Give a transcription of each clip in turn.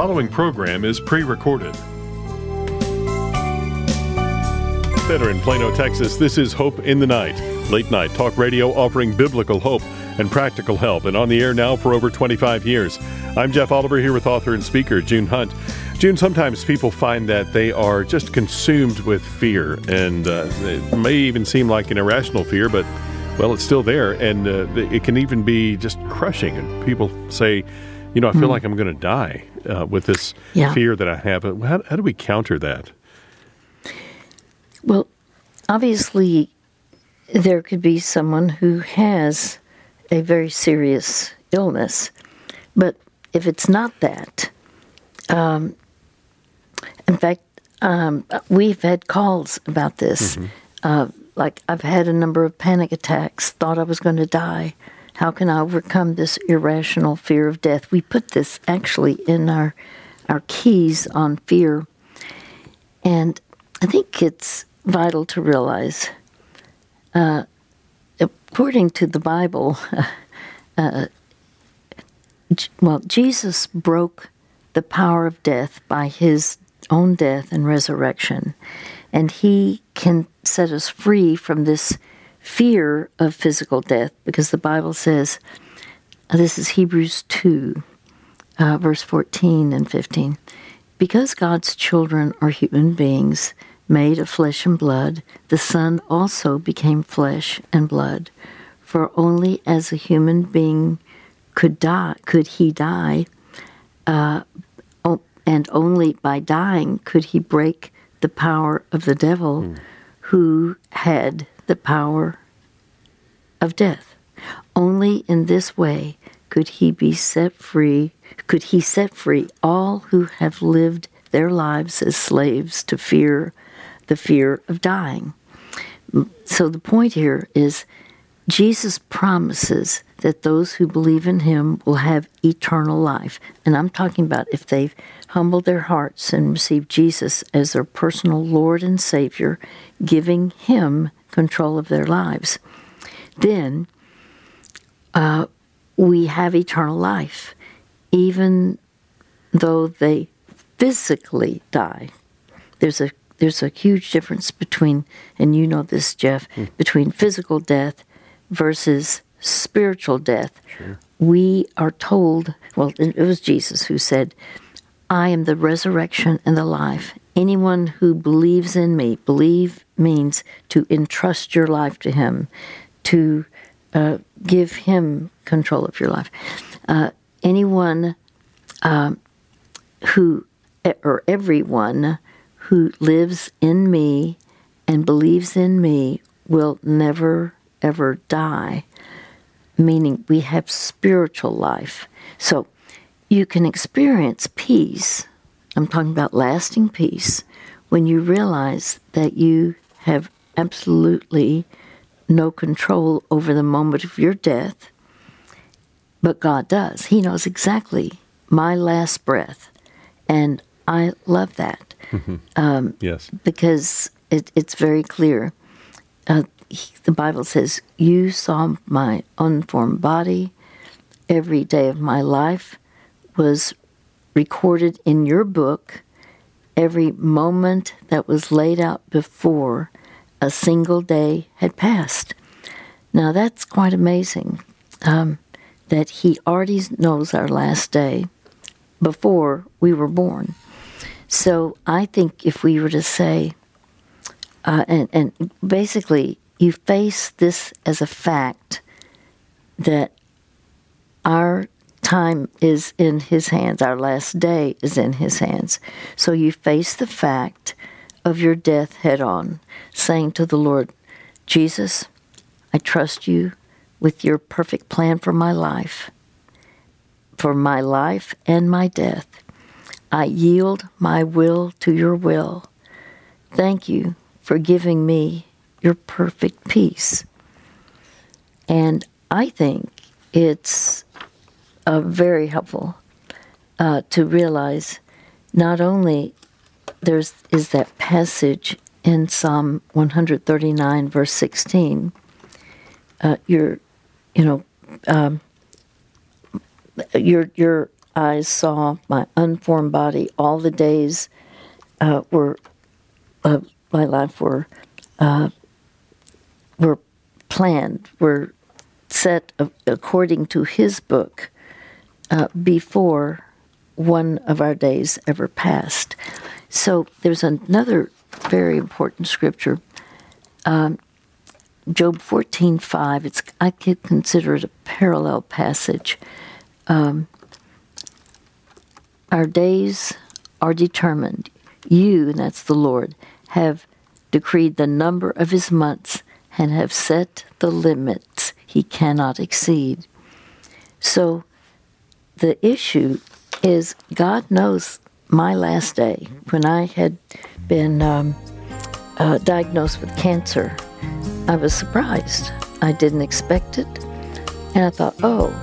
following program is pre recorded. Center in Plano, Texas, this is Hope in the Night, late night talk radio offering biblical hope and practical help, and on the air now for over 25 years. I'm Jeff Oliver here with author and speaker June Hunt. June, sometimes people find that they are just consumed with fear, and uh, it may even seem like an irrational fear, but well, it's still there, and uh, it can even be just crushing. And people say, you know, I feel mm. like I'm going to die uh, with this yeah. fear that I have. How, how do we counter that? Well, obviously, there could be someone who has a very serious illness, but if it's not that, um, in fact, um, we've had calls about this. Mm-hmm. Uh, like I've had a number of panic attacks, thought I was going to die. How can I overcome this irrational fear of death? We put this actually in our our keys on fear, and I think it's vital to realize. Uh, according to the Bible, uh, well, Jesus broke the power of death by his own death and resurrection, and he can set us free from this fear of physical death because the Bible says, uh, this is Hebrews 2, uh, verse 14 and 15. Because God's children are human beings made of flesh and blood, the Son also became flesh and blood. For only as a human being could die, could he die, uh, and only by dying could he break the power of the devil, mm. who had the power of death. Only in this way could he be set free, could he set free all who have lived their lives as slaves to fear, the fear of dying. So the point here is Jesus promises that those who believe in him will have eternal life. And I'm talking about if they've humbled their hearts and received Jesus as their personal Lord and Savior, giving him control of their lives. Then uh, we have eternal life, even though they physically die. There's a there's a huge difference between, and you know this, Jeff, mm. between physical death versus spiritual death. Sure. We are told, well, it was Jesus who said, I am the resurrection and the life. Anyone who believes in me, believe means to entrust your life to Him, to uh, give Him control of your life. Uh, anyone uh, who, or everyone who lives in me and believes in me will never ever die, meaning we have spiritual life. So you can experience peace. I'm talking about lasting peace when you realize that you have absolutely no control over the moment of your death, but God does. He knows exactly my last breath. And I love that. Mm-hmm. Um, yes. Because it, it's very clear. Uh, the Bible says, You saw my unformed body. Every day of my life was recorded in your book. Every moment that was laid out before a single day had passed. Now that's quite amazing um, that He already knows our last day before we were born. So I think if we were to say, uh, and, and basically you face this as a fact that our time is in his hands, our last day is in his hands. So you face the fact of your death head on, saying to the Lord, Jesus, I trust you with your perfect plan for my life, for my life and my death. I yield my will to your will. Thank you for giving me your perfect peace. And I think it's uh, very helpful uh, to realize not only there's is that passage in Psalm 139 verse 16. Uh, you're, you know, um, you're your eyes saw my unformed body, all the days uh, were of my life were uh, were planned, were set according to His book uh, before one of our days ever passed. So there's another very important scripture, um, Job fourteen five. It's I could consider it a parallel passage. Um, our days are determined. You, and that's the Lord, have decreed the number of his months and have set the limits he cannot exceed. So the issue is God knows my last day when I had been um, uh, diagnosed with cancer. I was surprised. I didn't expect it. And I thought, oh,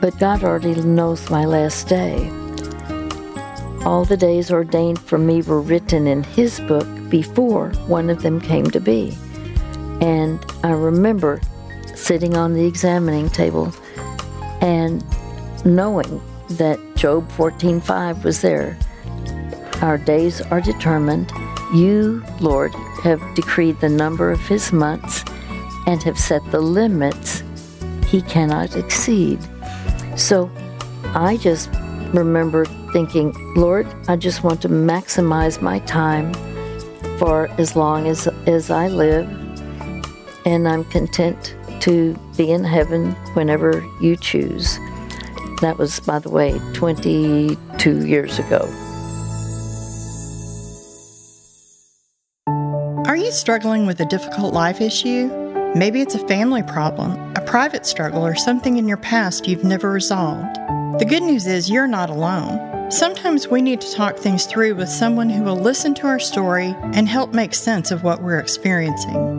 but God already knows my last day. All the days ordained for me were written in His book before one of them came to be. And I remember sitting on the examining table and knowing that Job 14:5 was there. Our days are determined. You, Lord, have decreed the number of his months and have set the limits he cannot exceed. So I just remember thinking, Lord, I just want to maximize my time for as long as, as I live, and I'm content to be in heaven whenever you choose. That was, by the way, 22 years ago. Are you struggling with a difficult life issue? Maybe it's a family problem, a private struggle, or something in your past you've never resolved. The good news is you're not alone. Sometimes we need to talk things through with someone who will listen to our story and help make sense of what we're experiencing.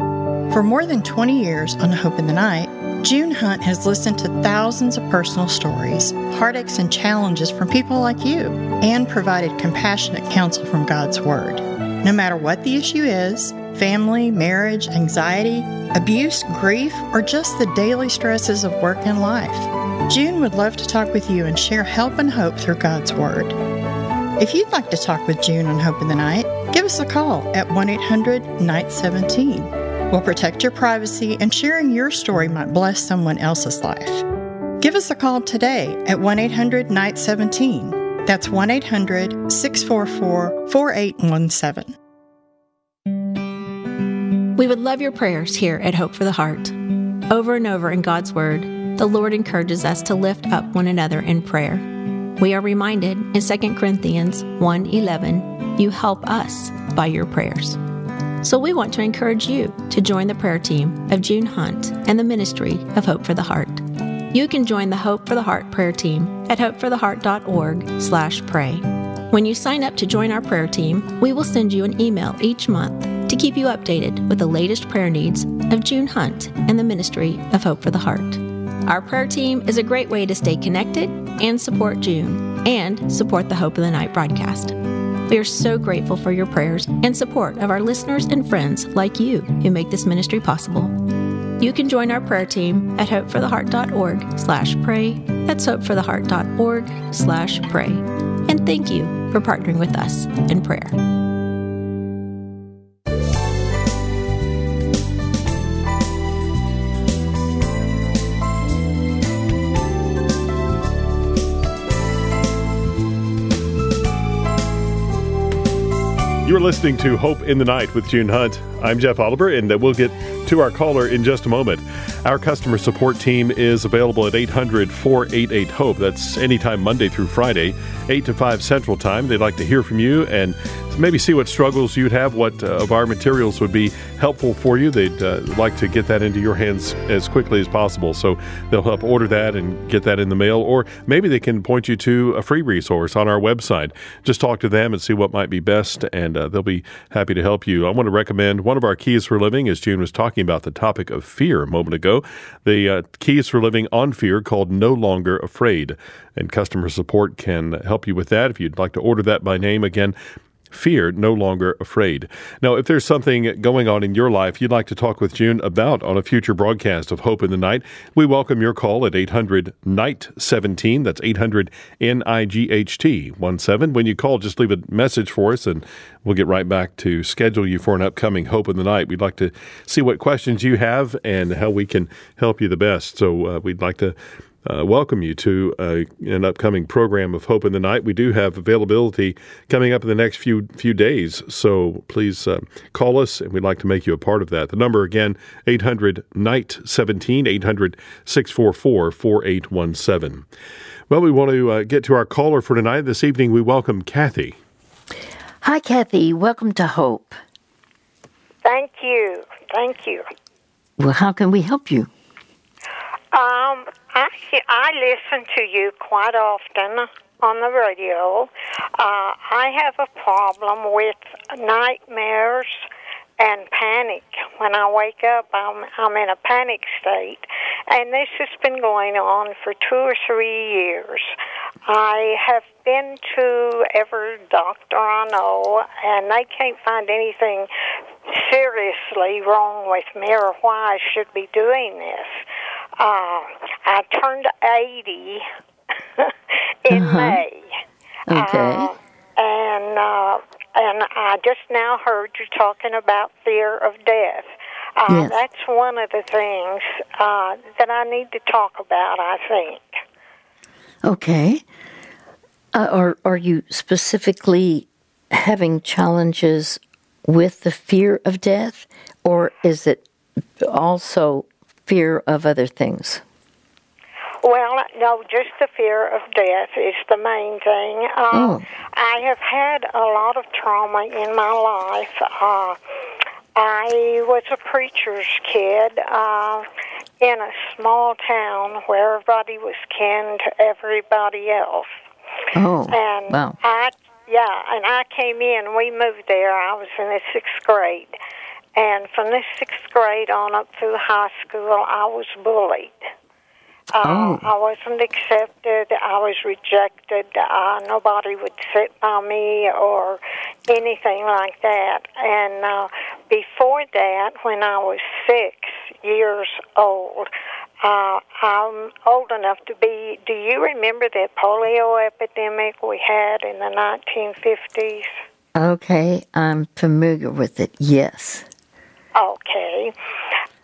For more than 20 years on Hope in the Night, June Hunt has listened to thousands of personal stories, heartaches, and challenges from people like you, and provided compassionate counsel from God's Word. No matter what the issue is family, marriage, anxiety, abuse, grief, or just the daily stresses of work and life June would love to talk with you and share help and hope through God's Word. If you'd like to talk with June on Hope in the Night, give us a call at 1 800 917 will protect your privacy and sharing your story might bless someone else's life. Give us a call today at 1 800 Night 17. That's 1 800 644 4817. We would love your prayers here at Hope for the Heart. Over and over in God's Word, the Lord encourages us to lift up one another in prayer. We are reminded in 2 Corinthians 1:11, you help us by your prayers. So we want to encourage you to join the prayer team of June Hunt and the ministry of Hope for the Heart. You can join the Hope for the Heart prayer team at hopefortheheart.org/pray. When you sign up to join our prayer team, we will send you an email each month to keep you updated with the latest prayer needs of June Hunt and the Ministry of Hope for the Heart. Our prayer team is a great way to stay connected and support June and support the Hope of the Night broadcast. We are so grateful for your prayers and support of our listeners and friends like you who make this ministry possible. You can join our prayer team at hopefortheheart.org slash pray. That's hopefortheheart.org slash pray. And thank you for partnering with us in prayer. You're listening to Hope in the Night with June Hunt. I'm Jeff Oliver, and we'll get to our caller in just a moment. Our customer support team is available at 800 488 HOPE. That's anytime Monday through Friday, 8 to 5 Central Time. They'd like to hear from you and maybe see what struggles you'd have, what uh, of our materials would be helpful for you. They'd uh, like to get that into your hands as quickly as possible. So they'll help order that and get that in the mail, or maybe they can point you to a free resource on our website. Just talk to them and see what might be best, and uh, they'll be happy to help you. I want to recommend one of our keys for living, as June was talking about the topic of fear a moment ago. The uh, keys for living on fear called No Longer Afraid. And customer support can help you with that. If you'd like to order that by name, again, fear, no longer afraid. Now, if there's something going on in your life you'd like to talk with June about on a future broadcast of Hope in the Night, we welcome your call at 800 Night 17. That's 800 N I G H T 17. When you call, just leave a message for us and we'll get right back to schedule you for an upcoming Hope in the Night. We'd like to see what questions you have and how we can help you the best. So uh, we'd like to uh, welcome you to uh, an upcoming program of Hope in the Night. We do have availability coming up in the next few few days, so please uh, call us, and we'd like to make you a part of that. The number again, 800 Night 17, 800 644 4817. Well, we want to uh, get to our caller for tonight. This evening, we welcome Kathy. Hi, Kathy. Welcome to Hope. Thank you. Thank you. Well, how can we help you? Um, I I listen to you quite often on the radio. Uh, I have a problem with nightmares and panic. When I wake up, I'm I'm in a panic state, and this has been going on for two or three years. I have been to every doctor I know, and they can't find anything seriously wrong with me or why I should be doing this. Uh, I turned 80 in Uh-huh. May. Okay. Uh, and uh, and I just now heard you talking about fear of death. Uh, Yes. That's one of the things uh, that I need to talk about. I think. Okay. Uh, are are you specifically having challenges with the fear of death, or is it also fear of other things? Well, no, just the fear of death is the main thing. Uh, Oh. I have had a lot of trauma in my life. Uh, I was a preacher's kid uh, in a small town where everybody was kin to everybody else. Oh, And wow. I, yeah, and I came in. We moved there. I was in the sixth grade, and from the sixth grade on up through high school, I was bullied. Uh, Oh. I wasn't accepted. I was rejected. Uh, nobody would sit by me or anything like that. And uh, before that, when I was six years old, uh, I'm old enough to be. Do you remember that polio epidemic we had in the 1950s? Okay, I'm familiar with it. Yes. Okay.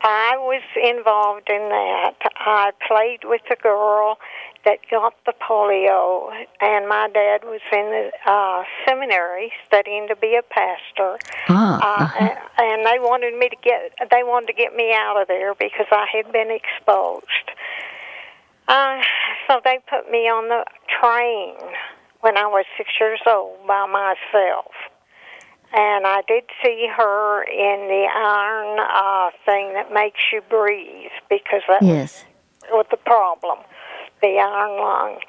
I was involved in that. I played with a girl that got the polio, and my dad was in the uh, seminary studying to be a pastor. Ah, Uh, uh-huh. and, and they wanted me to get they wanted to get me out of there because I had been exposed. Uh, so they put me on the train when I was six years old by myself. And I did see her in the iron uh, thing that makes you breathe because that yes. was the problem, the iron lung.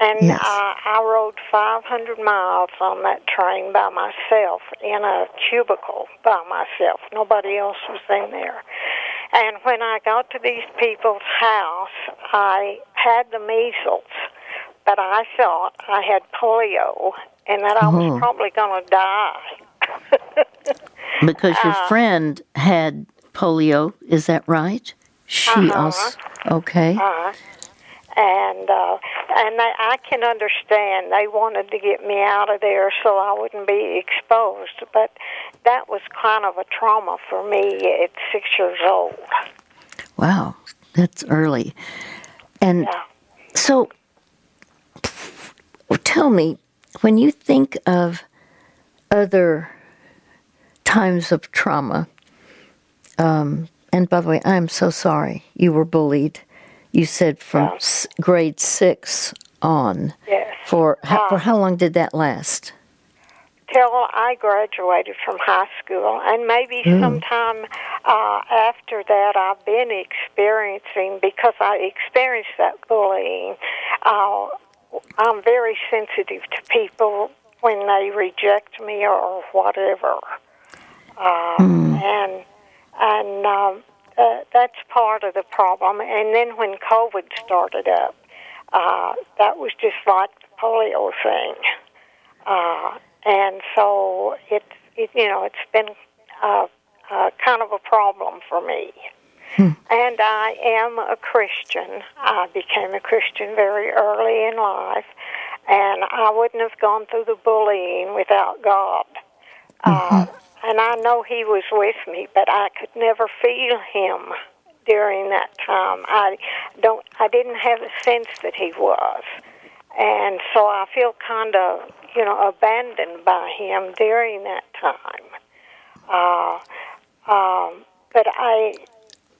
And Yes. uh, I rode 500 miles on that train by myself in a cubicle by myself. Nobody else was in there. And when I got to these people's house, I had the measles, but I thought I had polio and that I Oh. was probably going to die. Because your Uh, friend had polio, is that right? She Uh-huh. also. Okay. Uh, and uh, and they, I can understand they wanted to get me out of there so I wouldn't be exposed, but that was kind of a trauma for me at six years old. Wow, that's early. And Yeah. so, tell me, when you think of other times of trauma, um, and by the way, I'm so sorry you were bullied. You said from Yeah. s- grade six on. Yes. For how, for Ah. how long did that last? till I graduated from high school, and maybe sometime uh, after that, I've been experiencing because I experienced that bullying. Uh, I'm very sensitive to people when they reject me or whatever, uh, and and um, uh, that's part of the problem. And then when COVID started up, uh, that was just like the polio thing. Uh, and so it's it, you know it's been uh, uh, kind of a problem for me. And I am a Christian. I became a Christian very early in life, and I wouldn't have gone through the bullying without God. Uh, and I know He was with me, but I could never feel Him during that time. I don't. I didn't have a sense that He was, and so I feel kind of, you know, abandoned by Him during that time. Uh, um, but I,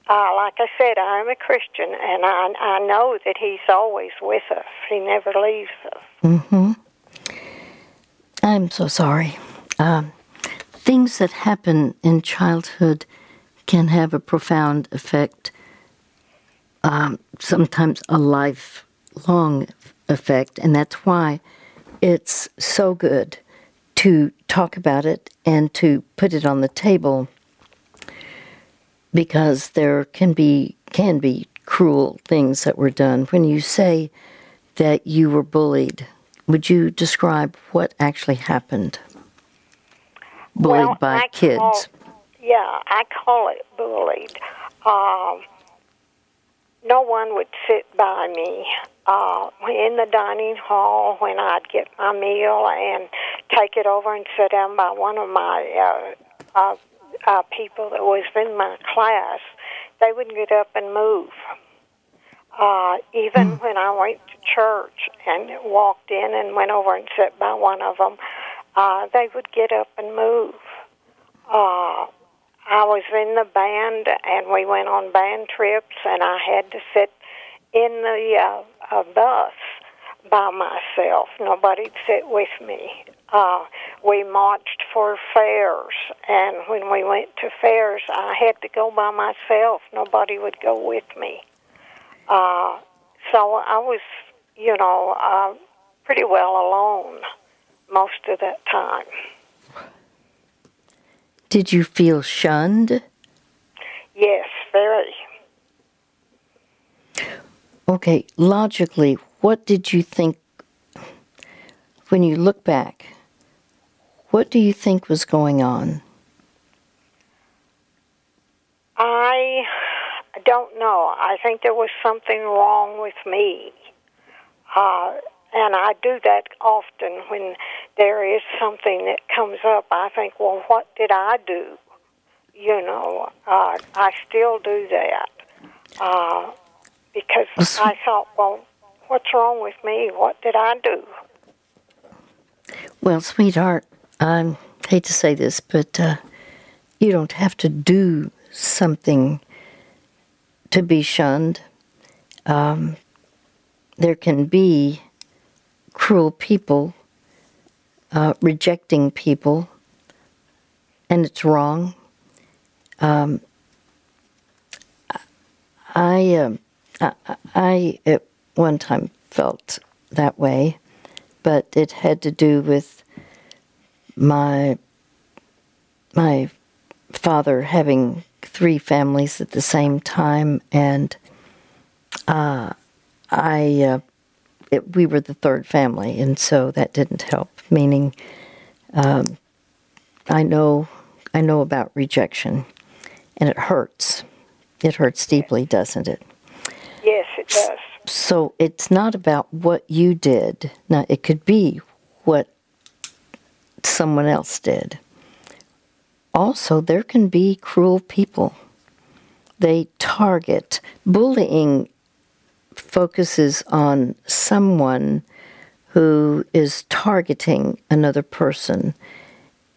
uh, like I said, I'm a Christian, and I, I know that He's always with us. He never leaves us. I'm so sorry. Um, things that happen in childhood can have a profound effect, um, sometimes a lifelong effect, and that's why it's so good to talk about it and to put it on the table because there can be can be cruel things that were done. When you say that you were bullied would you describe what actually happened bullied well, by I kids Call, yeah, I call it bullied. Um, no one would sit by me uh, in the dining hall when I'd get my meal and take it over and sit down by one of my uh, uh, uh, people that was in my class. They wouldn't get up and move. Uh, even when I went to church and walked in and went over and sat by one of them, uh, they would get up and move. Uh, I was in the band, and we went on band trips, and I had to sit in the uh, uh, bus by myself. Nobody'd sit with me. Uh, we marched for fairs, and when we went to fairs, I had to go by myself. Nobody would go with me. Uh, so I was, you know, uh, pretty well alone most of that time. did you feel shunned Yes, very. okay logically what did you think when you look back what do you think was going on I don't know. I think there was something wrong with me. Uh, and I do that often when there is something that comes up. I think, well, what did I do? You know, uh, I still do that. Uh, because I thought, well, what's wrong with me? What did I do? Well, sweetheart, I hate to say this, but uh, you don't have to do something to be shunned. Um, there can be cruel people uh, rejecting people, and it's wrong. Um, I, um, I, I at one time felt that way, but it had to do with my my father having three families at the same time, and uh, I uh, it, we were the third family, and so that didn't help. Meaning, um, I know I know about rejection, and it hurts. It hurts deeply, doesn't it? Yes, it does. So it's not about what you did. Now it could be what someone else did. Also, there can be cruel people. They target. Bullying focuses on someone who is targeting another person,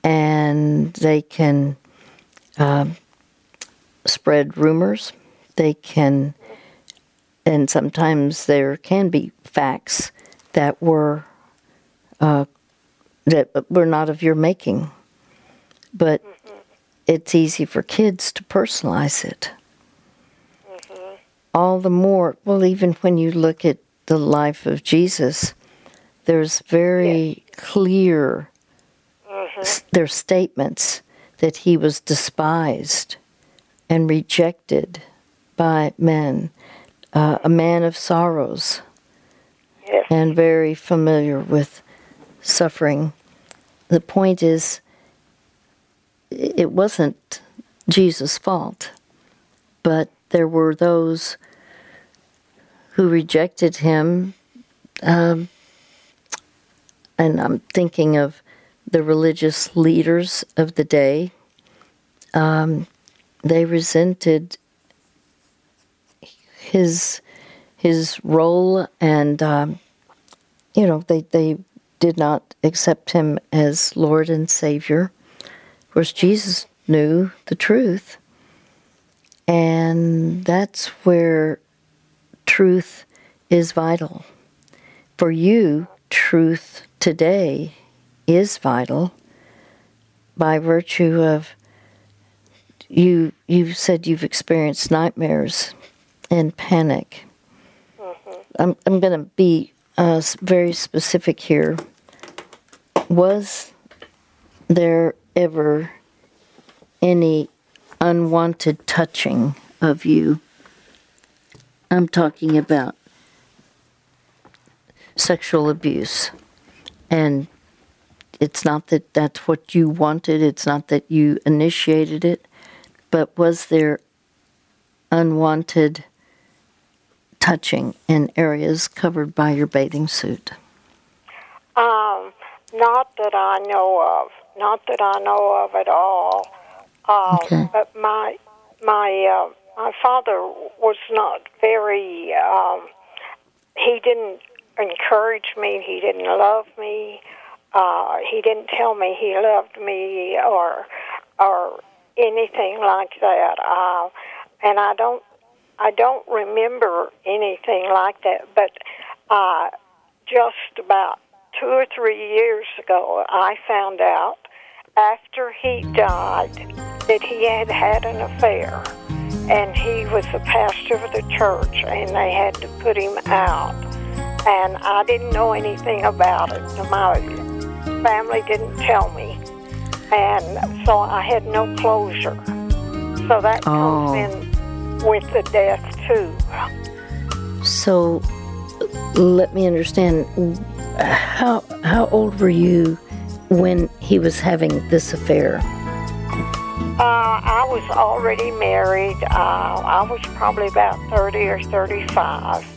and they can uh, spread rumors. They can, and sometimes there can be facts that were uh, that were not of your making, but it's easy for kids to personalize it. All the more, well, even when you look at the life of Jesus, there's very clear there's statements that he was despised and rejected by men, uh, a man of sorrows, Yes. and very familiar with suffering. the point is, it wasn't Jesus' fault, but there were those who rejected him. Um, and I'm thinking of the religious leaders of the day. Um, they resented his his role, and um, you know they they did not accept him as Lord and Savior. Of course, Jesus knew the truth, and that's where truth is vital. For you, truth today is vital by virtue of you you said you've experienced nightmares and panic. Mm-hmm. I'm I'm going to be uh, very specific here. Was there ever any unwanted touching of you? I'm talking about sexual abuse. And it's not that that's what you wanted, it's not that you initiated it, but was there unwanted touching in areas covered by your bathing suit? Um, not that I know of. Not that I know of at all. Um, okay. But my my uh, my father was not very. Um, he didn't encourage me. He didn't love me. Uh, he didn't tell me he loved me or or anything like that. Uh, and I don't I don't remember anything like that. But uh, just about two or three years ago, I found out after he died that he had had an affair. And he was the pastor of the church, and they had to put him out. And I didn't know anything about it. My family didn't tell me. And so I had no closure. So that comes oh. in with the death, too. So let me understand how how old were you when he was having this affair? Uh, I was already married. Uh, I was probably about 30 or 35.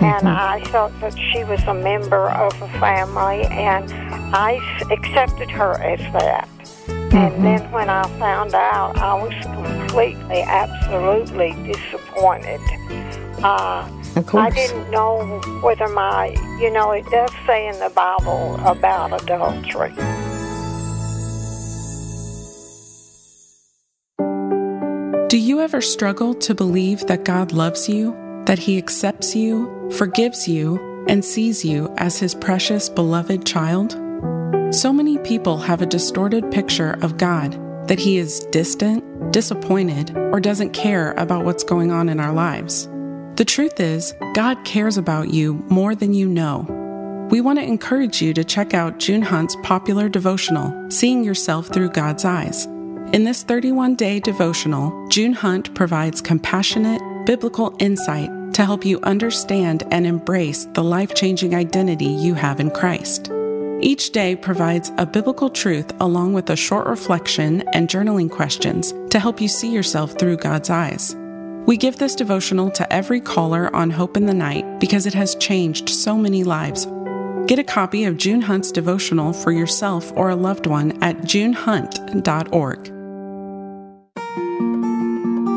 Mm-hmm. And I thought that she was a member of a family, and I accepted her as that. Mm-hmm. And then when I found out, I was completely, absolutely disappointed. Uh, I didn't know whether my, you know, it does say in the Bible about adultery. Do you ever struggle to believe that God loves you, that He accepts you, forgives you, and sees you as His precious, beloved child? So many people have a distorted picture of God that He is distant, disappointed, or doesn't care about what's going on in our lives. The truth is, God cares about you more than you know. We want to encourage you to check out June Hunt's popular devotional, Seeing Yourself Through God's Eyes. In this 31 day devotional, June Hunt provides compassionate, biblical insight to help you understand and embrace the life changing identity you have in Christ. Each day provides a biblical truth along with a short reflection and journaling questions to help you see yourself through God's eyes. We give this devotional to every caller on Hope in the Night because it has changed so many lives. Get a copy of June Hunt's devotional for yourself or a loved one at junehunt.org.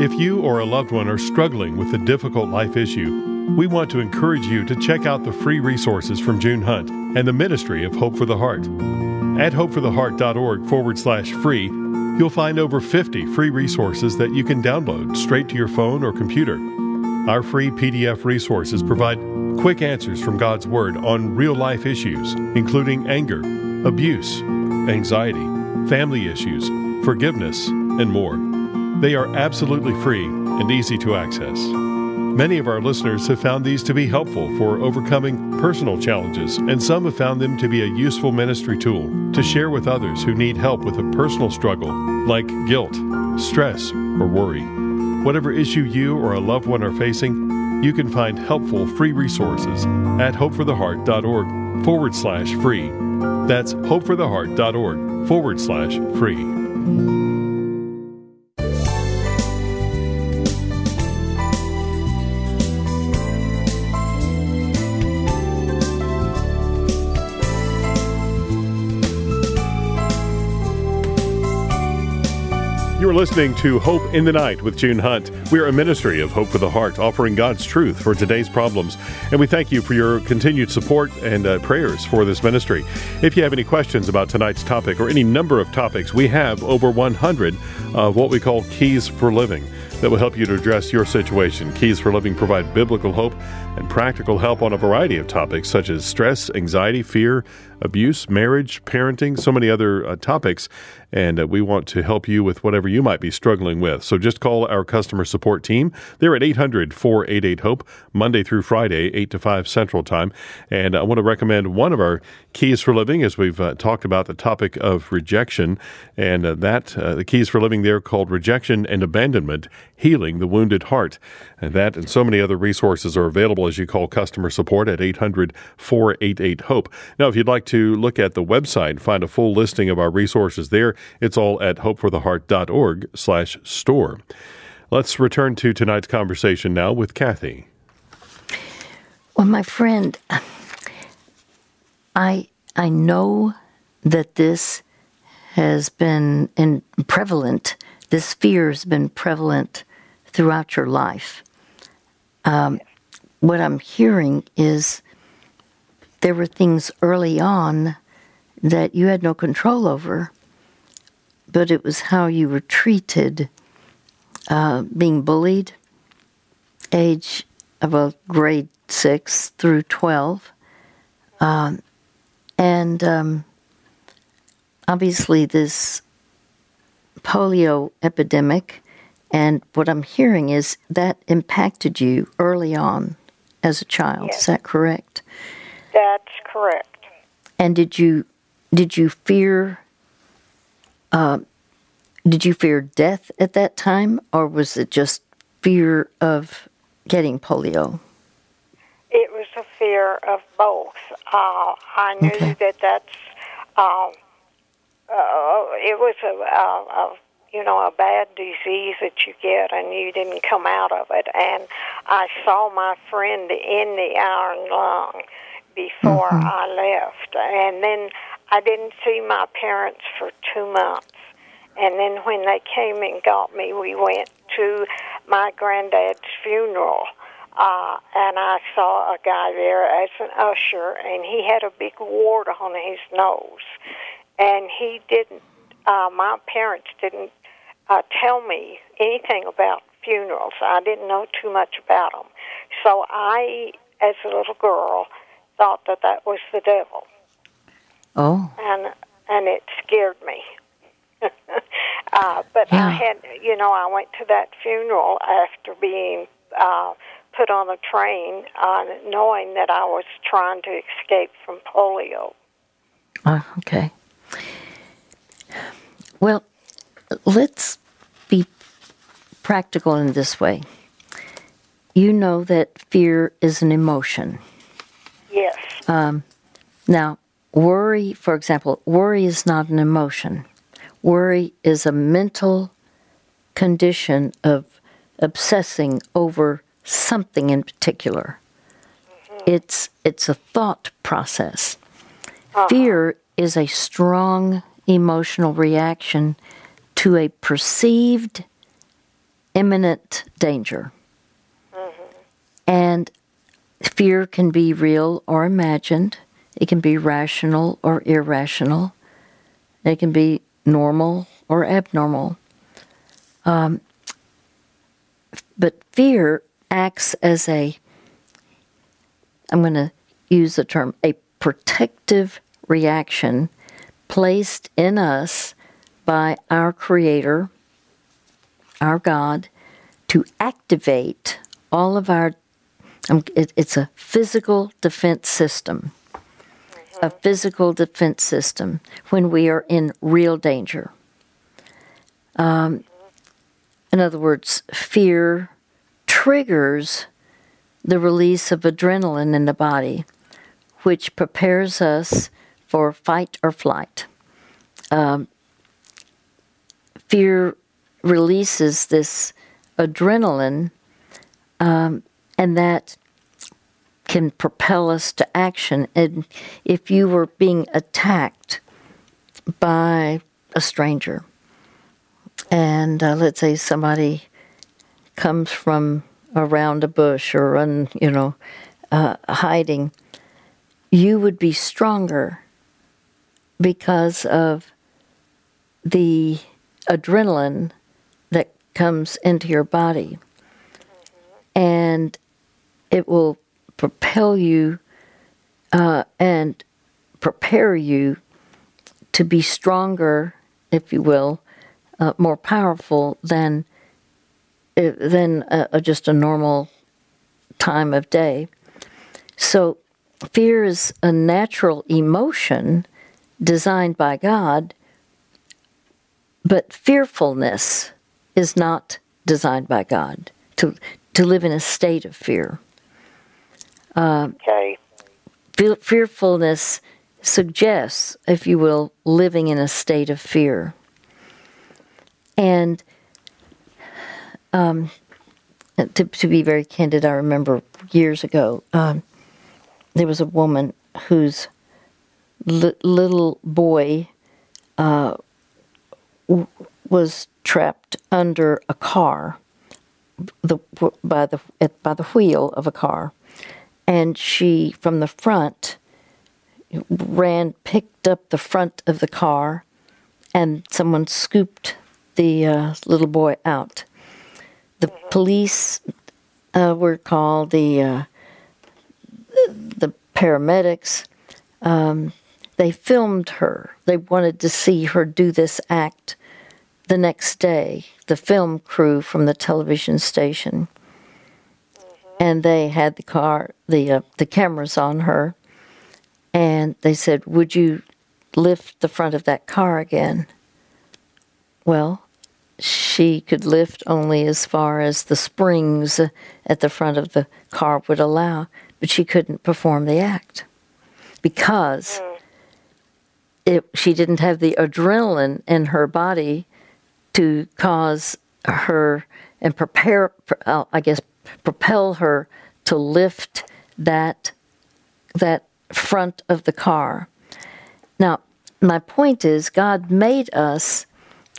If you or a loved one are struggling with a difficult life issue, we want to encourage you to check out the free resources from June Hunt and the Ministry of Hope for the Heart. At hopefortheheart.org forward slash free, you'll find over 50 free resources that you can download straight to your phone or computer. Our free PDF resources provide quick answers from God's Word on real life issues, including anger, abuse, anxiety, family issues, forgiveness, and more. They are absolutely free and easy to access. Many of our listeners have found these to be helpful for overcoming personal challenges, and some have found them to be a useful ministry tool to share with others who need help with a personal struggle like guilt, stress, or worry. Whatever issue you or a loved one are facing, you can find helpful free resources at hopefortheheart.org forward slash free That's hopefortheheart.org forward slash free. You're listening to Hope in the Night with June Hunt. We are a ministry of Hope for the Heart, offering God's truth for today's problems. And we thank you for your continued support and uh, prayers for this ministry. If you have any questions about tonight's topic or any number of topics, we have over 100 of what we call Keys for Living that will help you to address your situation. Keys for Living provide biblical hope and practical help on a variety of topics such as stress, anxiety, fear, abuse, marriage, parenting, so many other uh, topics. And uh, we want to help you with whatever you might be struggling with. So just call our customer support team. They're at 800 488 HOPE, Monday through Friday, 8 to 5 Central Time. And I want to recommend one of our keys for living as we've uh, talked about the topic of rejection. And uh, that, uh, the keys for living there called Rejection and Abandonment Healing the Wounded Heart. And that and so many other resources are available as you call customer support at 800 488 HOPE. Now, if you'd like to look at the website, find a full listing of our resources there, it's all at hopefortheheart.org slash store. Let's return to tonight's conversation now with Kathy. Well, my friend, I I know that this has been in prevalent. This fear has been prevalent throughout your life. Um, what I'm hearing is there were things early on that you had no control over, but it was how you were treated, uh, being bullied, age of a grade six through 12. Um, and um, obviously, this polio epidemic and what I'm hearing is that impacted you early on as a child. Yes. Is that correct? That's correct. And did you did you fear uh, did you fear death at that time, or was it just fear of getting polio? It was a fear of both. Uh, I knew okay. that that's uh, uh, it was a, a, a you know, a bad disease that you get and you didn't come out of it. And I saw my friend in the iron lung before mm-hmm. I left. And then I didn't see my parents for two months. And then when they came and got me, we went to my granddad's funeral. Uh, and I saw a guy there as an usher, and he had a big wart on his nose. And he didn't, uh, my parents didn't uh, tell me anything about funerals. I didn't know too much about them. So I, as a little girl, thought that that was the devil. Oh. And and it scared me. uh, but yeah. I had, you know, I went to that funeral after being uh, put on a train, uh, knowing that I was trying to escape from polio. Oh, okay. Well, let's be practical in this way. You know that fear is an emotion. Yes. Um, now, worry, for example, worry is not an emotion. Worry is a mental condition of obsessing over something in particular. Mm-hmm. It's it's a thought process. Uh-huh. Fear is a strong emotional reaction to a perceived imminent danger. Mm-hmm. And fear can be real or imagined, it can be rational or irrational, it can be normal or abnormal. Um, but fear acts as a, I'm going to use the term, a protective reaction placed in us by our Creator, our God, to activate all of our. Um, it, it's a physical defense system. A physical defense system when we are in real danger. Um, in other words, fear triggers the release of adrenaline in the body, which prepares us for fight or flight. Um, fear releases this adrenaline, um, and that can propel us to action. And if you were being attacked by a stranger, and uh, let's say somebody comes from around a bush or you know, uh, hiding, you would be stronger because of the adrenaline that comes into your body. And it will propel you uh, and prepare you to be stronger, if you will, uh, more powerful than uh, than a, just a normal time of day. So, fear is a natural emotion designed by God, but fearfulness is not designed by God to to live in a state of fear. Uh, okay. Fearfulness suggests, if you will, living in a state of fear. And um, to, to be very candid, I remember years ago, um, there was a woman whose li- little boy uh, was trapped under a car the, by the by the wheel of a car, and she from the front ran, picked up the front of the car, and someone scooped the uh, little boy out. The police uh, were called. The uh, the paramedics. Um, they filmed her. They wanted to see her do this act the next day. The film crew from the television station, and they had the car, the uh, the cameras on her, and they said, "Would you lift the front of that car again?" Well, she could lift only as far as the springs at the front of the car would allow, but she couldn't perform the act because it, she didn't have the adrenaline in her body to cause her and prepare, uh, I guess, propel her to lift that that front of the car. Now, my point is, God made us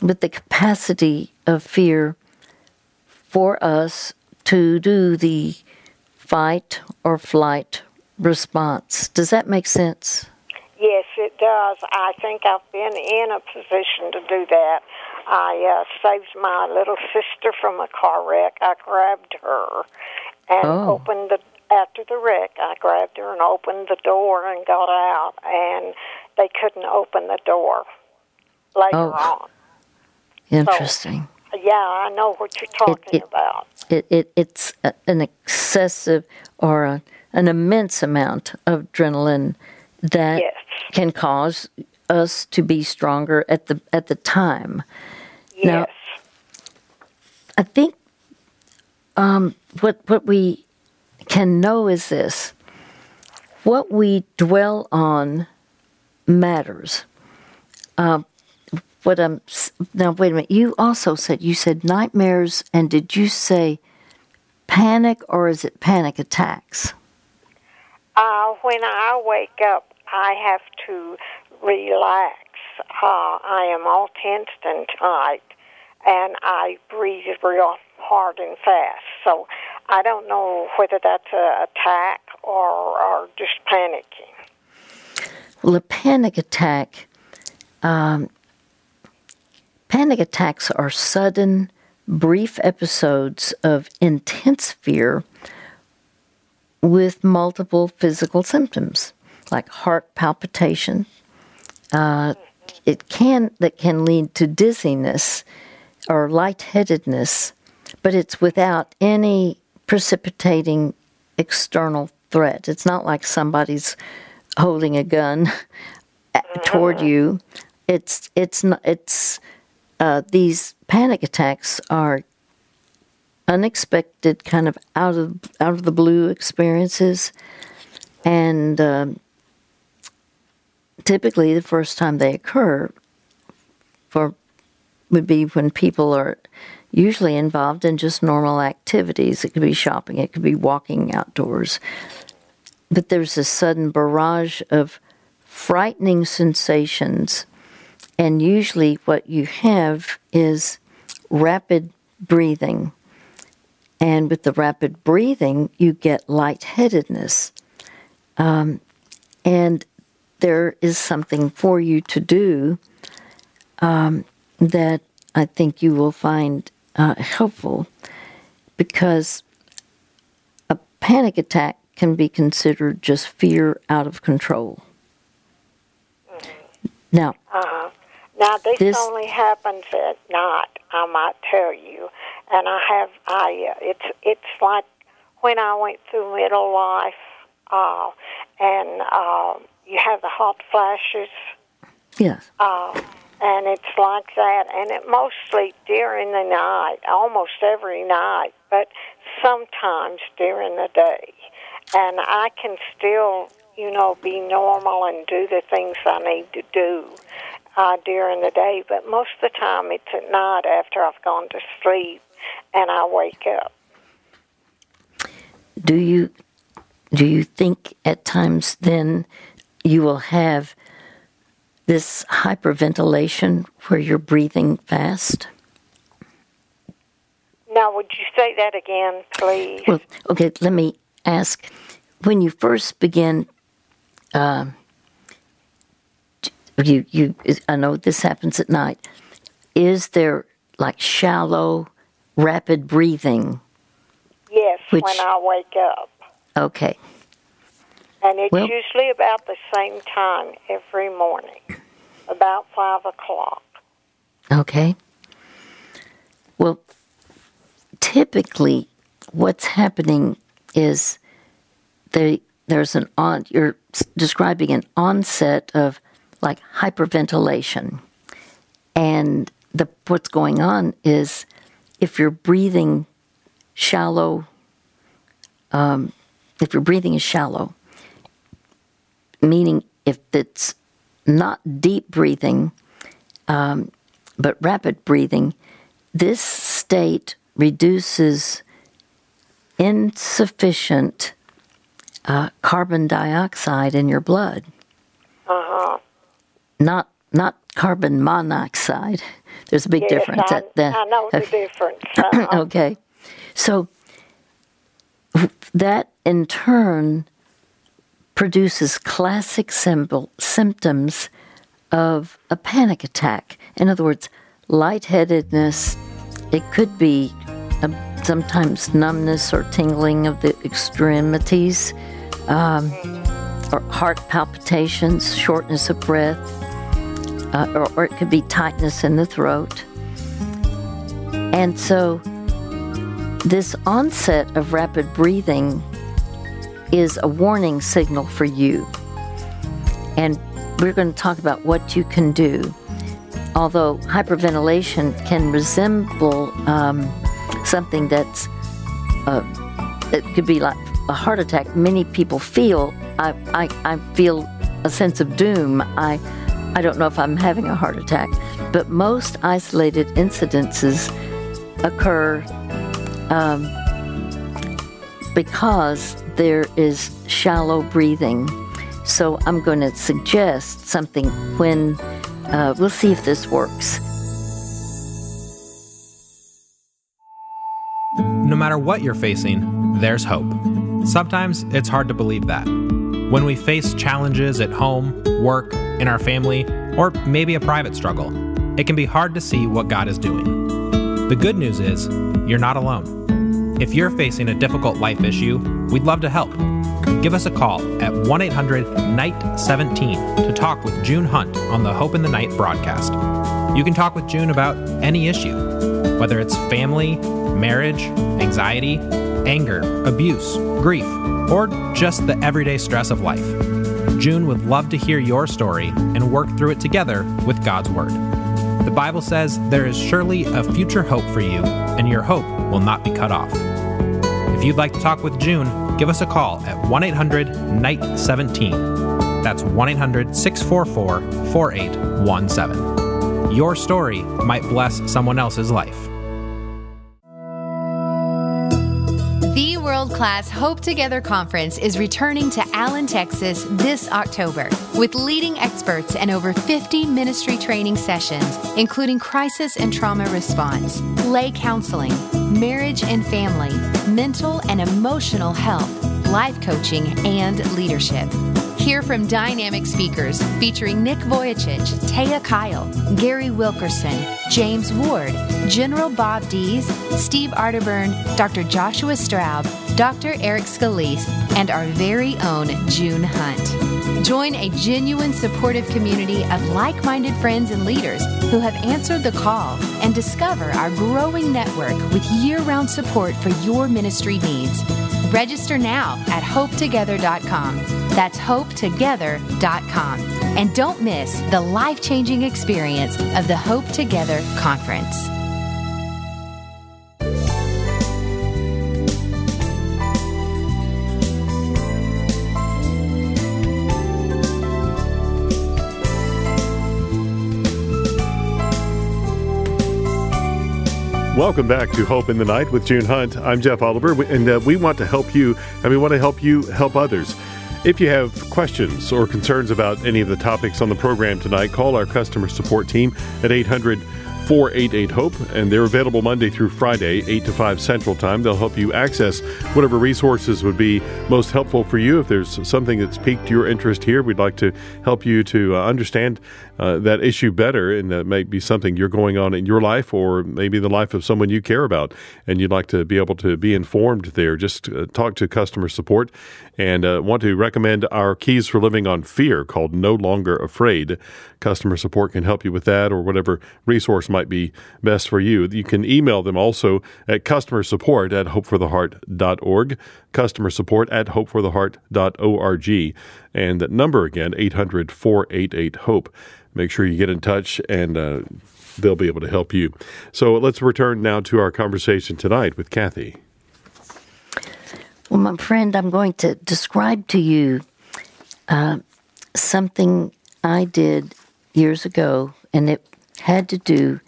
with the capacity of fear for us to do the fight or flight response. Does that make sense? Yes, it does. I think I've been in a position to do that. I uh, saved my little sister from a car wreck. I grabbed her and oh. opened the after the wreck. I grabbed her and opened the door and got out, and they couldn't open the door later oh. on. Interesting. So, yeah, I know what you're talking it, it, about. It, it, it's a, an excessive or a, an immense amount of adrenaline that yes. Can cause us to be stronger at the at the time. Yes. Now, I think um, what what we can know is this: what we dwell on matters. Uh, what I'm now. Wait a minute. You also said you said nightmares, and did you say panic or is it panic attacks? Uh, when I wake up, I have to relax. Uh, I am all tensed and tight, and I breathe real hard and fast. So I don't know whether that's an attack or, or just panicking. Well, a panic attack, um, panic attacks are sudden, brief episodes of intense fear with multiple physical symptoms like heart palpitation. Uh, it can that can lead to dizziness or lightheadedness, but it's without any precipitating external threat. It's not like somebody's holding a gun toward you. It's it's not it's uh, these panic attacks are unexpected, kind of out of out of the blue experiences, and um, typically the first time they occur for would be when people are usually involved in just normal activities. It could be shopping, it could be walking outdoors. But there's a sudden barrage of frightening sensations, and usually what you have is rapid breathing. And with the rapid breathing, you get lightheadedness. Um, and there is something for you to do um, that I think you will find uh, helpful because a panic attack can be considered just fear out of control. Now, Uh-huh. Now this, This- only happens at night. I might tell you, and I have. I. Uh, it's. It's like when I went through middle life, uh, and uh, you have the hot flashes, yes, uh, and it's like that, and it mostly during the night, almost every night, but sometimes during the day, and I can still, you know, be normal and do the things I need to do uh, during the day, but most of the time it's at night after I've gone to sleep and I wake up. do you do you think at times then you will have this hyperventilation where you're breathing fast? Now, would you say that again, please? Well, okay, let me ask. When you first begin, um, you you I know this happens at night. Is there like shallow, rapid breathing? yes, which- when I wake up. Okay, And it's Well- usually about the same time every morning, about 5 o'clock. okay. Well, typically, what's happening is they, there's an on. You're describing an onset of like hyperventilation, and the what's going on is if you're breathing shallow, um, if your breathing is shallow, meaning if it's not deep breathing, um, but rapid breathing, this state reduces insufficient uh, carbon dioxide in your blood. Uh-huh. Not not carbon monoxide. There's a big Yes, difference. I, at that. I know the difference. Uh-huh. okay. So that in turn produces classic symbol, symptoms of a panic attack. In other words, lightheadedness. It could be a, sometimes numbness or tingling of the extremities, um, or heart palpitations, shortness of breath, uh, or, or it could be tightness in the throat. And so, this onset of rapid breathing is a warning signal for you. And we're going to talk about what you can do. Although hyperventilation can resemble um, something that's, uh, it could be like a heart attack. Many people feel, I, I, I feel a sense of doom. I, I don't know if I'm having a heart attack, but most isolated incidences occur um, because there is shallow breathing. So I'm going to suggest something when uh, we'll see if this works. No matter what you're facing, there's hope. Sometimes it's hard to believe that. When we face challenges at home, work, in our family, or maybe a private struggle, it can be hard to see what God is doing. The good news is, you're not alone. If you're facing a difficult life issue, we'd love to help. Give us a call at 1 800 NIGHT 17 to talk with June Hunt on the Hope in the Night broadcast. You can talk with June about any issue, whether it's family, marriage, anxiety, anger, abuse, grief, or just the everyday stress of life. June would love to hear your story and work through it together with God's Word. The Bible says there is surely a future hope for you, and your hope will not be cut off. If you'd like to talk with June, give us a call at 1 800 NIGHT 17. That's 1 800 644 4817. Your story might bless someone else's life. Class Hope Together Conference is returning to Allen, Texas this October with leading experts and over 50 ministry training sessions, including crisis and trauma response, lay counseling, marriage and family, mental and emotional health, life coaching, and leadership. Hear from dynamic speakers featuring Nick Vujicic, Taya Kyle, Gary Wilkerson, James Ward, General Bob Dees, Steve Arterburn, Dr. Joshua Straub, Dr. Eric Scalise, and our very own June Hunt. Join a genuine supportive community of like minded friends and leaders who have answered the call and discover our growing network with year round support for your ministry needs. Register now at hopetogether.com. That's hopetogether.com. And don't miss the life changing experience of the Hope Together Conference. Welcome back to Hope in the Night with June Hunt. I'm Jeff Oliver, and uh, we want to help you, and we want to help you help others. If you have questions or concerns about any of the topics on the program tonight, call our customer support team at 800 488 HOPE, and they're available Monday through Friday, 8 to 5 Central Time. They'll help you access whatever resources would be most helpful for you. If there's something that's piqued your interest here, we'd like to help you to uh, understand uh, that issue better, and that might be something you're going on in your life or maybe the life of someone you care about, and you'd like to be able to be informed there. Just uh, talk to customer support and uh, want to recommend our Keys for Living on Fear called No Longer Afraid. Customer support can help you with that or whatever resource might be best for you. You can email them also at customer support at hopefortheheart.org, customer support at hopefortheheart.org, and that number again, 800 488 HOPE make sure you get in touch and uh, they'll be able to help you. So let's return now to our conversation tonight with Kathy. Well, my friend, I'm going to describe to you uh, something I did years ago, and it had to do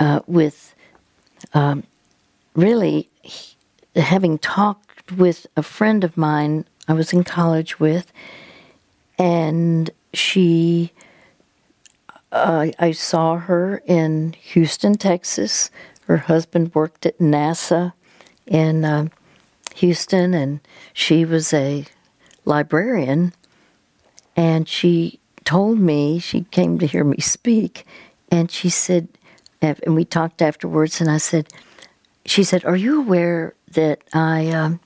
uh, with um, really having talked with a friend of mine I was in college with, and she uh, I saw her in Houston, Texas. Her husband worked at NASA in uh, Houston, and she was a librarian. And she told me, she came to hear me speak, and she said, and we talked afterwards, and I said, she said, Are you aware that I um,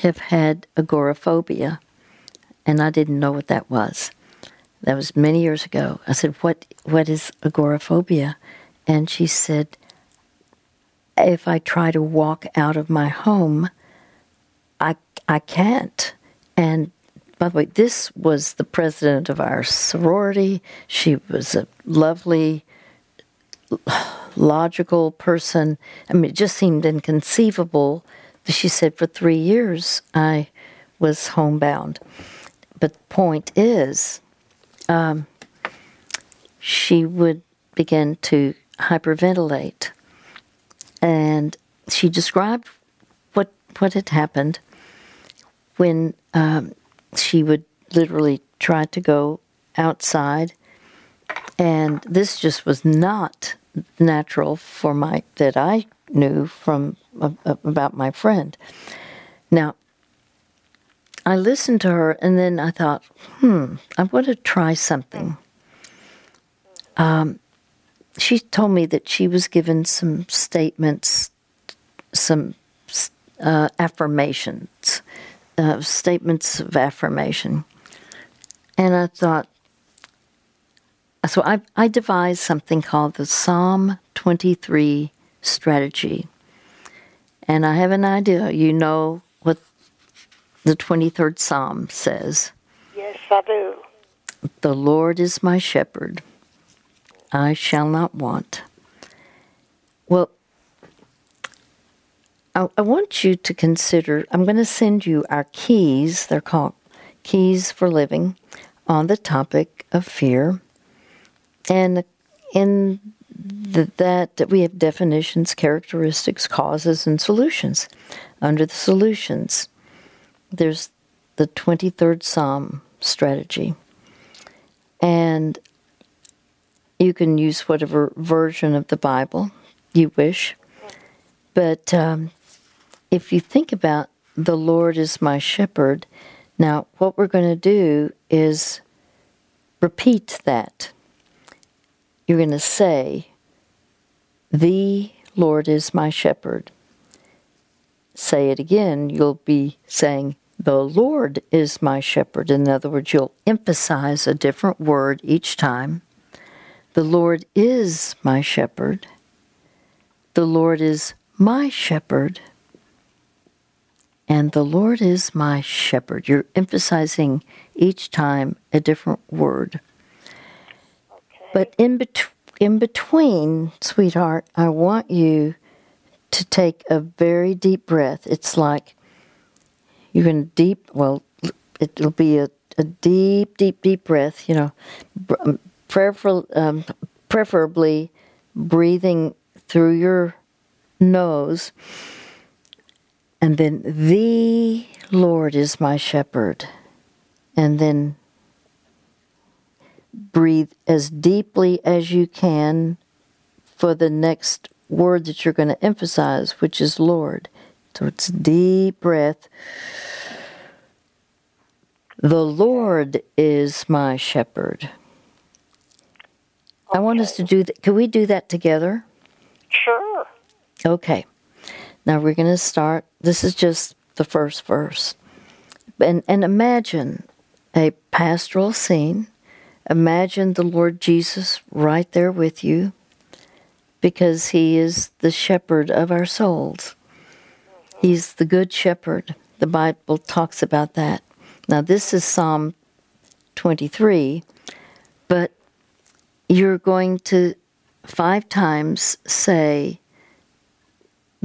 have had agoraphobia? And I didn't know what that was. That was many years ago. I said, "What what is agoraphobia?" And she said, "If I try to walk out of my home, I can't." And by the way, this was the president of our sorority. She was a lovely, logical person. I mean, it just seemed inconceivable. She said, for three years, I was homebound. But the point is, um, she would begin to hyperventilate. And she described what what had happened when um, she would literally try to go outside, and this just was not natural for my that I knew from uh, about my friend. Now, I listened to her and then I thought, hmm, I want to try something. Um, she told me that she was given some statements, some uh, affirmations, uh, statements of affirmation. And I thought, so I, I devised something called the Psalm 23 strategy. And I have an idea. You know what the 23rd Psalm says, Yes, I do. The Lord is my shepherd, I shall not want. Well, I, I want you to consider, I'm going to send you our keys. They're called Keys for Living. on the topic of fear. And in the, that, we have definitions, characteristics, causes, and solutions. Under the solutions, there's the 23rd Psalm strategy. And you can use whatever version of the Bible you wish. But um, if you think about the Lord is my shepherd, now what we're going to do is repeat that. You're going to say, The Lord is my shepherd. Say it again, you'll be saying, The Lord is my shepherd. In other words, you'll emphasize a different word each time. The Lord is my shepherd. The Lord is my shepherd. And the Lord is my shepherd. You're emphasizing each time a different word. Okay. But in, bet- in between, sweetheart, I want you to take a very deep breath. It's like you're to deep, well, it'll be a, a deep, deep, deep breath, you know, prefer, um, preferably breathing through your nose. And then, the Lord is my shepherd. And then breathe as deeply as you can for the next word that you're going to emphasize, which is Lord. So it's deep breath. The Lord is my shepherd. I want us to do that. Can we do that together? Sure. Okay. Now we're going to start. This is just the first verse. And, and imagine a pastoral scene. Imagine the Lord Jesus right there with you because he is the shepherd of our souls. He's the good shepherd. The Bible talks about that. Now, this is Psalm 23, but you're going to five times say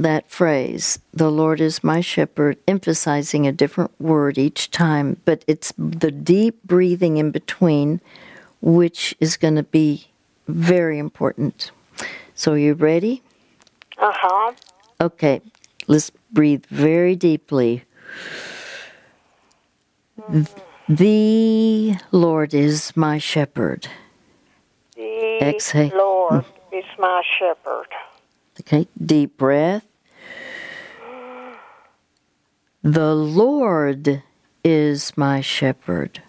that phrase, the Lord is my shepherd, emphasizing a different word each time, but it's the deep breathing in between which is going to be very important. So, are you ready? Uh huh. Okay, let's breathe very deeply. The Lord is my shepherd. The Exhale. Lord is my shepherd. Okay, deep breath. The Lord is my shepherd.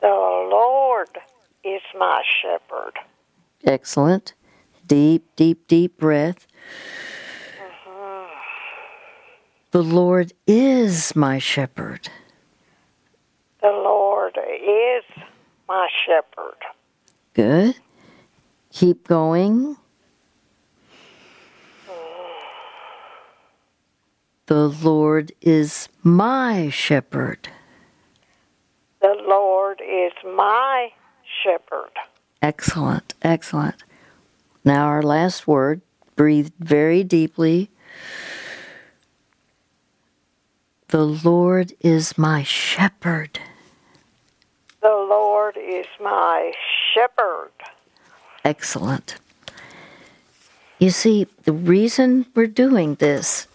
The Lord is my shepherd. Excellent. Deep, deep, deep breath. Mm-hmm. The Lord is my shepherd. The Lord is my shepherd. Good. Keep going. The Lord is my shepherd. The Lord is my shepherd. Excellent, excellent. Now, our last word. Breathe very deeply. The Lord is my shepherd. The Lord is my shepherd. Excellent. You see, the reason we're doing this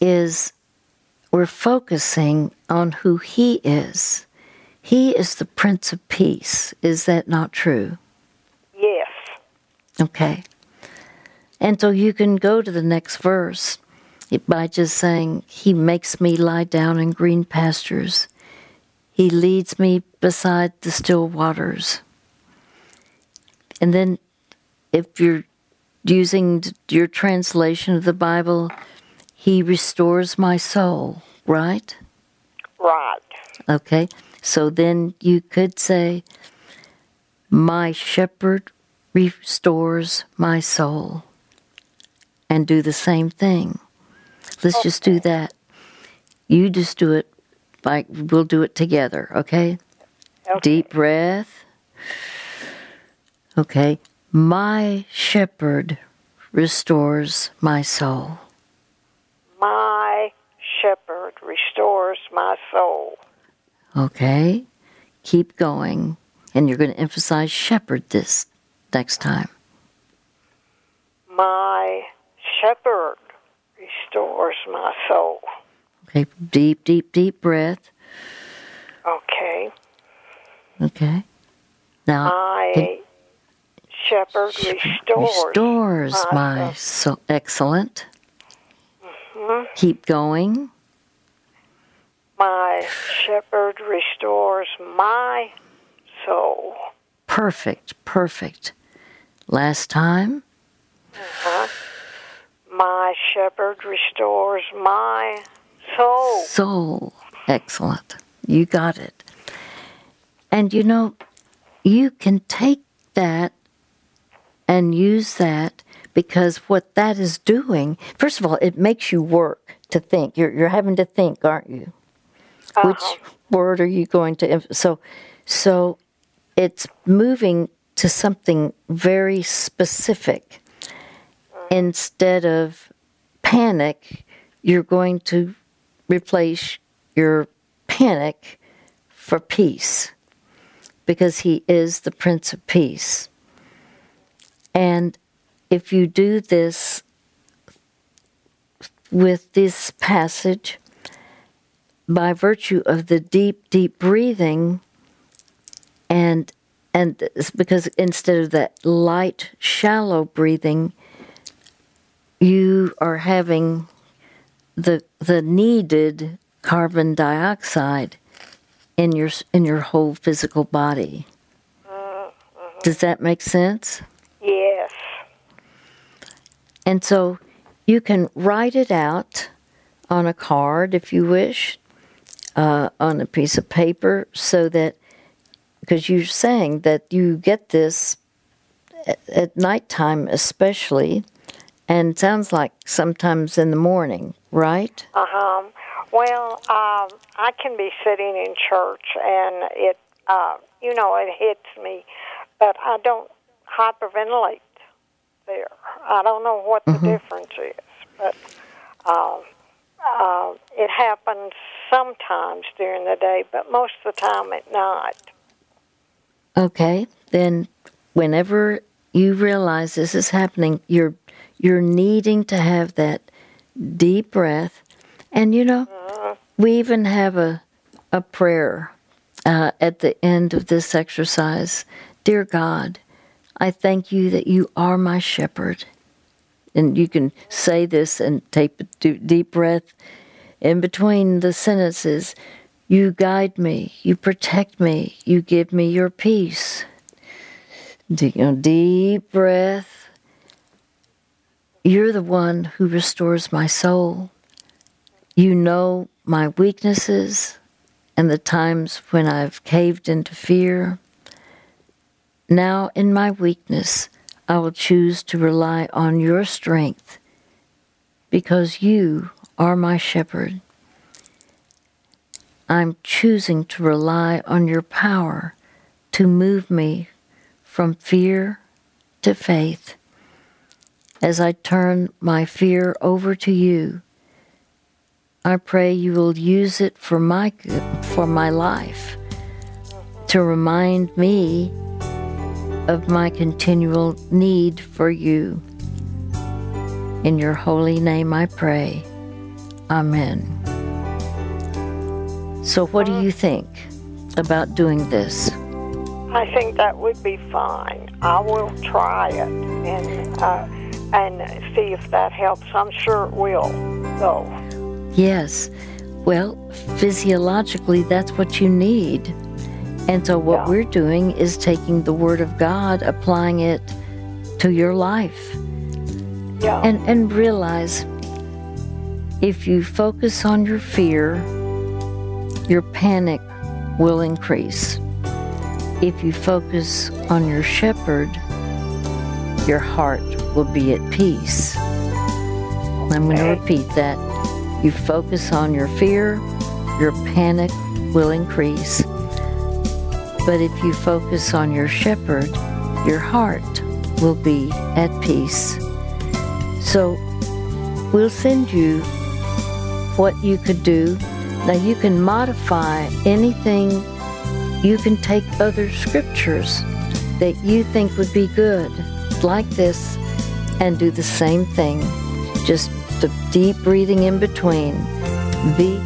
is we're focusing on who He is. He is the Prince of Peace. Is that not true? Yes. Okay. And so you can go to the next verse by just saying, He makes me lie down in green pastures. He leads me beside the still waters. And then, if you're using your translation of the Bible, He restores my soul, right? Right. Okay. So then you could say, My shepherd restores my soul. And do the same thing. Let's just do that. You just do it like we'll do it together, okay? Okay. Deep breath. Okay. My shepherd restores my soul. My my soul. Okay. keep going, and you're going to emphasize shepherd this next time. My shepherd restores my soul. Okay, deep, deep, deep breath. Okay. Okay. Now, My it- shepherd restores, restores my my soul. Excellent. Mhm. Keep going. My shepherd restores my soul. Perfect, perfect. Last time. Uh-huh. My shepherd restores my soul. Soul. Excellent. You got it. And you know, you can take that and use that because what that is doing, first of all, it makes you work to think. You're, you're having to think, aren't you? Which uh-huh. word are you going to? So, so it's moving to something very specific instead of panic. You're going to replace your panic for peace because he is the Prince of Peace. And if you do this with this passage, by virtue of the deep, deep breathing, and and because instead of that light, shallow breathing, you are having the the needed carbon dioxide in your in your whole physical body. Uh-huh. Does that make sense? Yes. And so you can write it out on a card if you wish, uh, on a piece of paper, so that because you're saying that you get this at, at nighttime, especially, and sounds like sometimes in the morning, right? Uh huh. Well, um, I can be sitting in church and it, uh, you know, it hits me, but I don't hyperventilate there. I don't know what the difference is, but um, uh, it happens sometimes during the day, but most of the time at night. Okay, then whenever you realize this is happening, you're you're needing to have that deep breath, and you know, we even have a a prayer uh, at the end of this exercise. Dear God, I thank you that you are my shepherd, and you can say this and take a deep breath in between the sentences. You guide me, you protect me, you give me your peace. Take a deep breath. You're the one who restores my soul. You know my weaknesses and the times when I've caved into fear. Now, in my weakness, I will choose to rely on your strength because you are my shepherd. I'm choosing to rely on your power to move me from fear to faith. As I turn my fear over to you, I pray you will use it for my for my life, to remind me of my continual need for you. In your holy name I pray. Amen. So, what do you think about doing this? I think that would be fine. I will try it and uh, and see if that helps. I'm sure it will, though. Yes. Well, physiologically, that's what you need. And so, what Yeah. we're doing is taking the Word of God, applying it to your life, Yeah. and, and realize if you focus on your fear, your panic will increase. If you focus on your shepherd, your heart will be at peace. I'm going to repeat that. You focus on your fear, your panic will increase. But if you focus on your shepherd, your heart will be at peace. So we'll send you what you could do. Now you can modify anything you can take other scriptures that you think would be good, like this, and do the same thing. Just the deep breathing in between. Be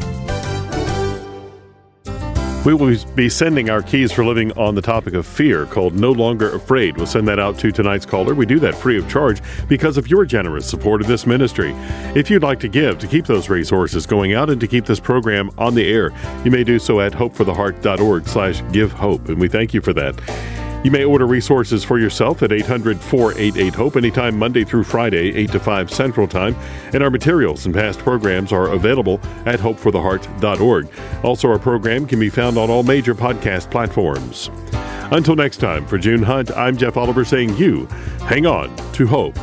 we will be sending our keys for living on the topic of fear called No Longer Afraid. We'll send that out to tonight's caller. We do that free of charge because of your generous support of this ministry. If you'd like to give to keep those resources going out and to keep this program on the air, you may do so at hopefortheheart.org slash give hope. And we thank you for that. You may order resources for yourself at 800 488 HOPE anytime Monday through Friday, 8 to 5 Central Time. And our materials and past programs are available at hopefortheheart.org. Also, our program can be found on all major podcast platforms. Until next time, for June Hunt, I'm Jeff Oliver saying you hang on to hope.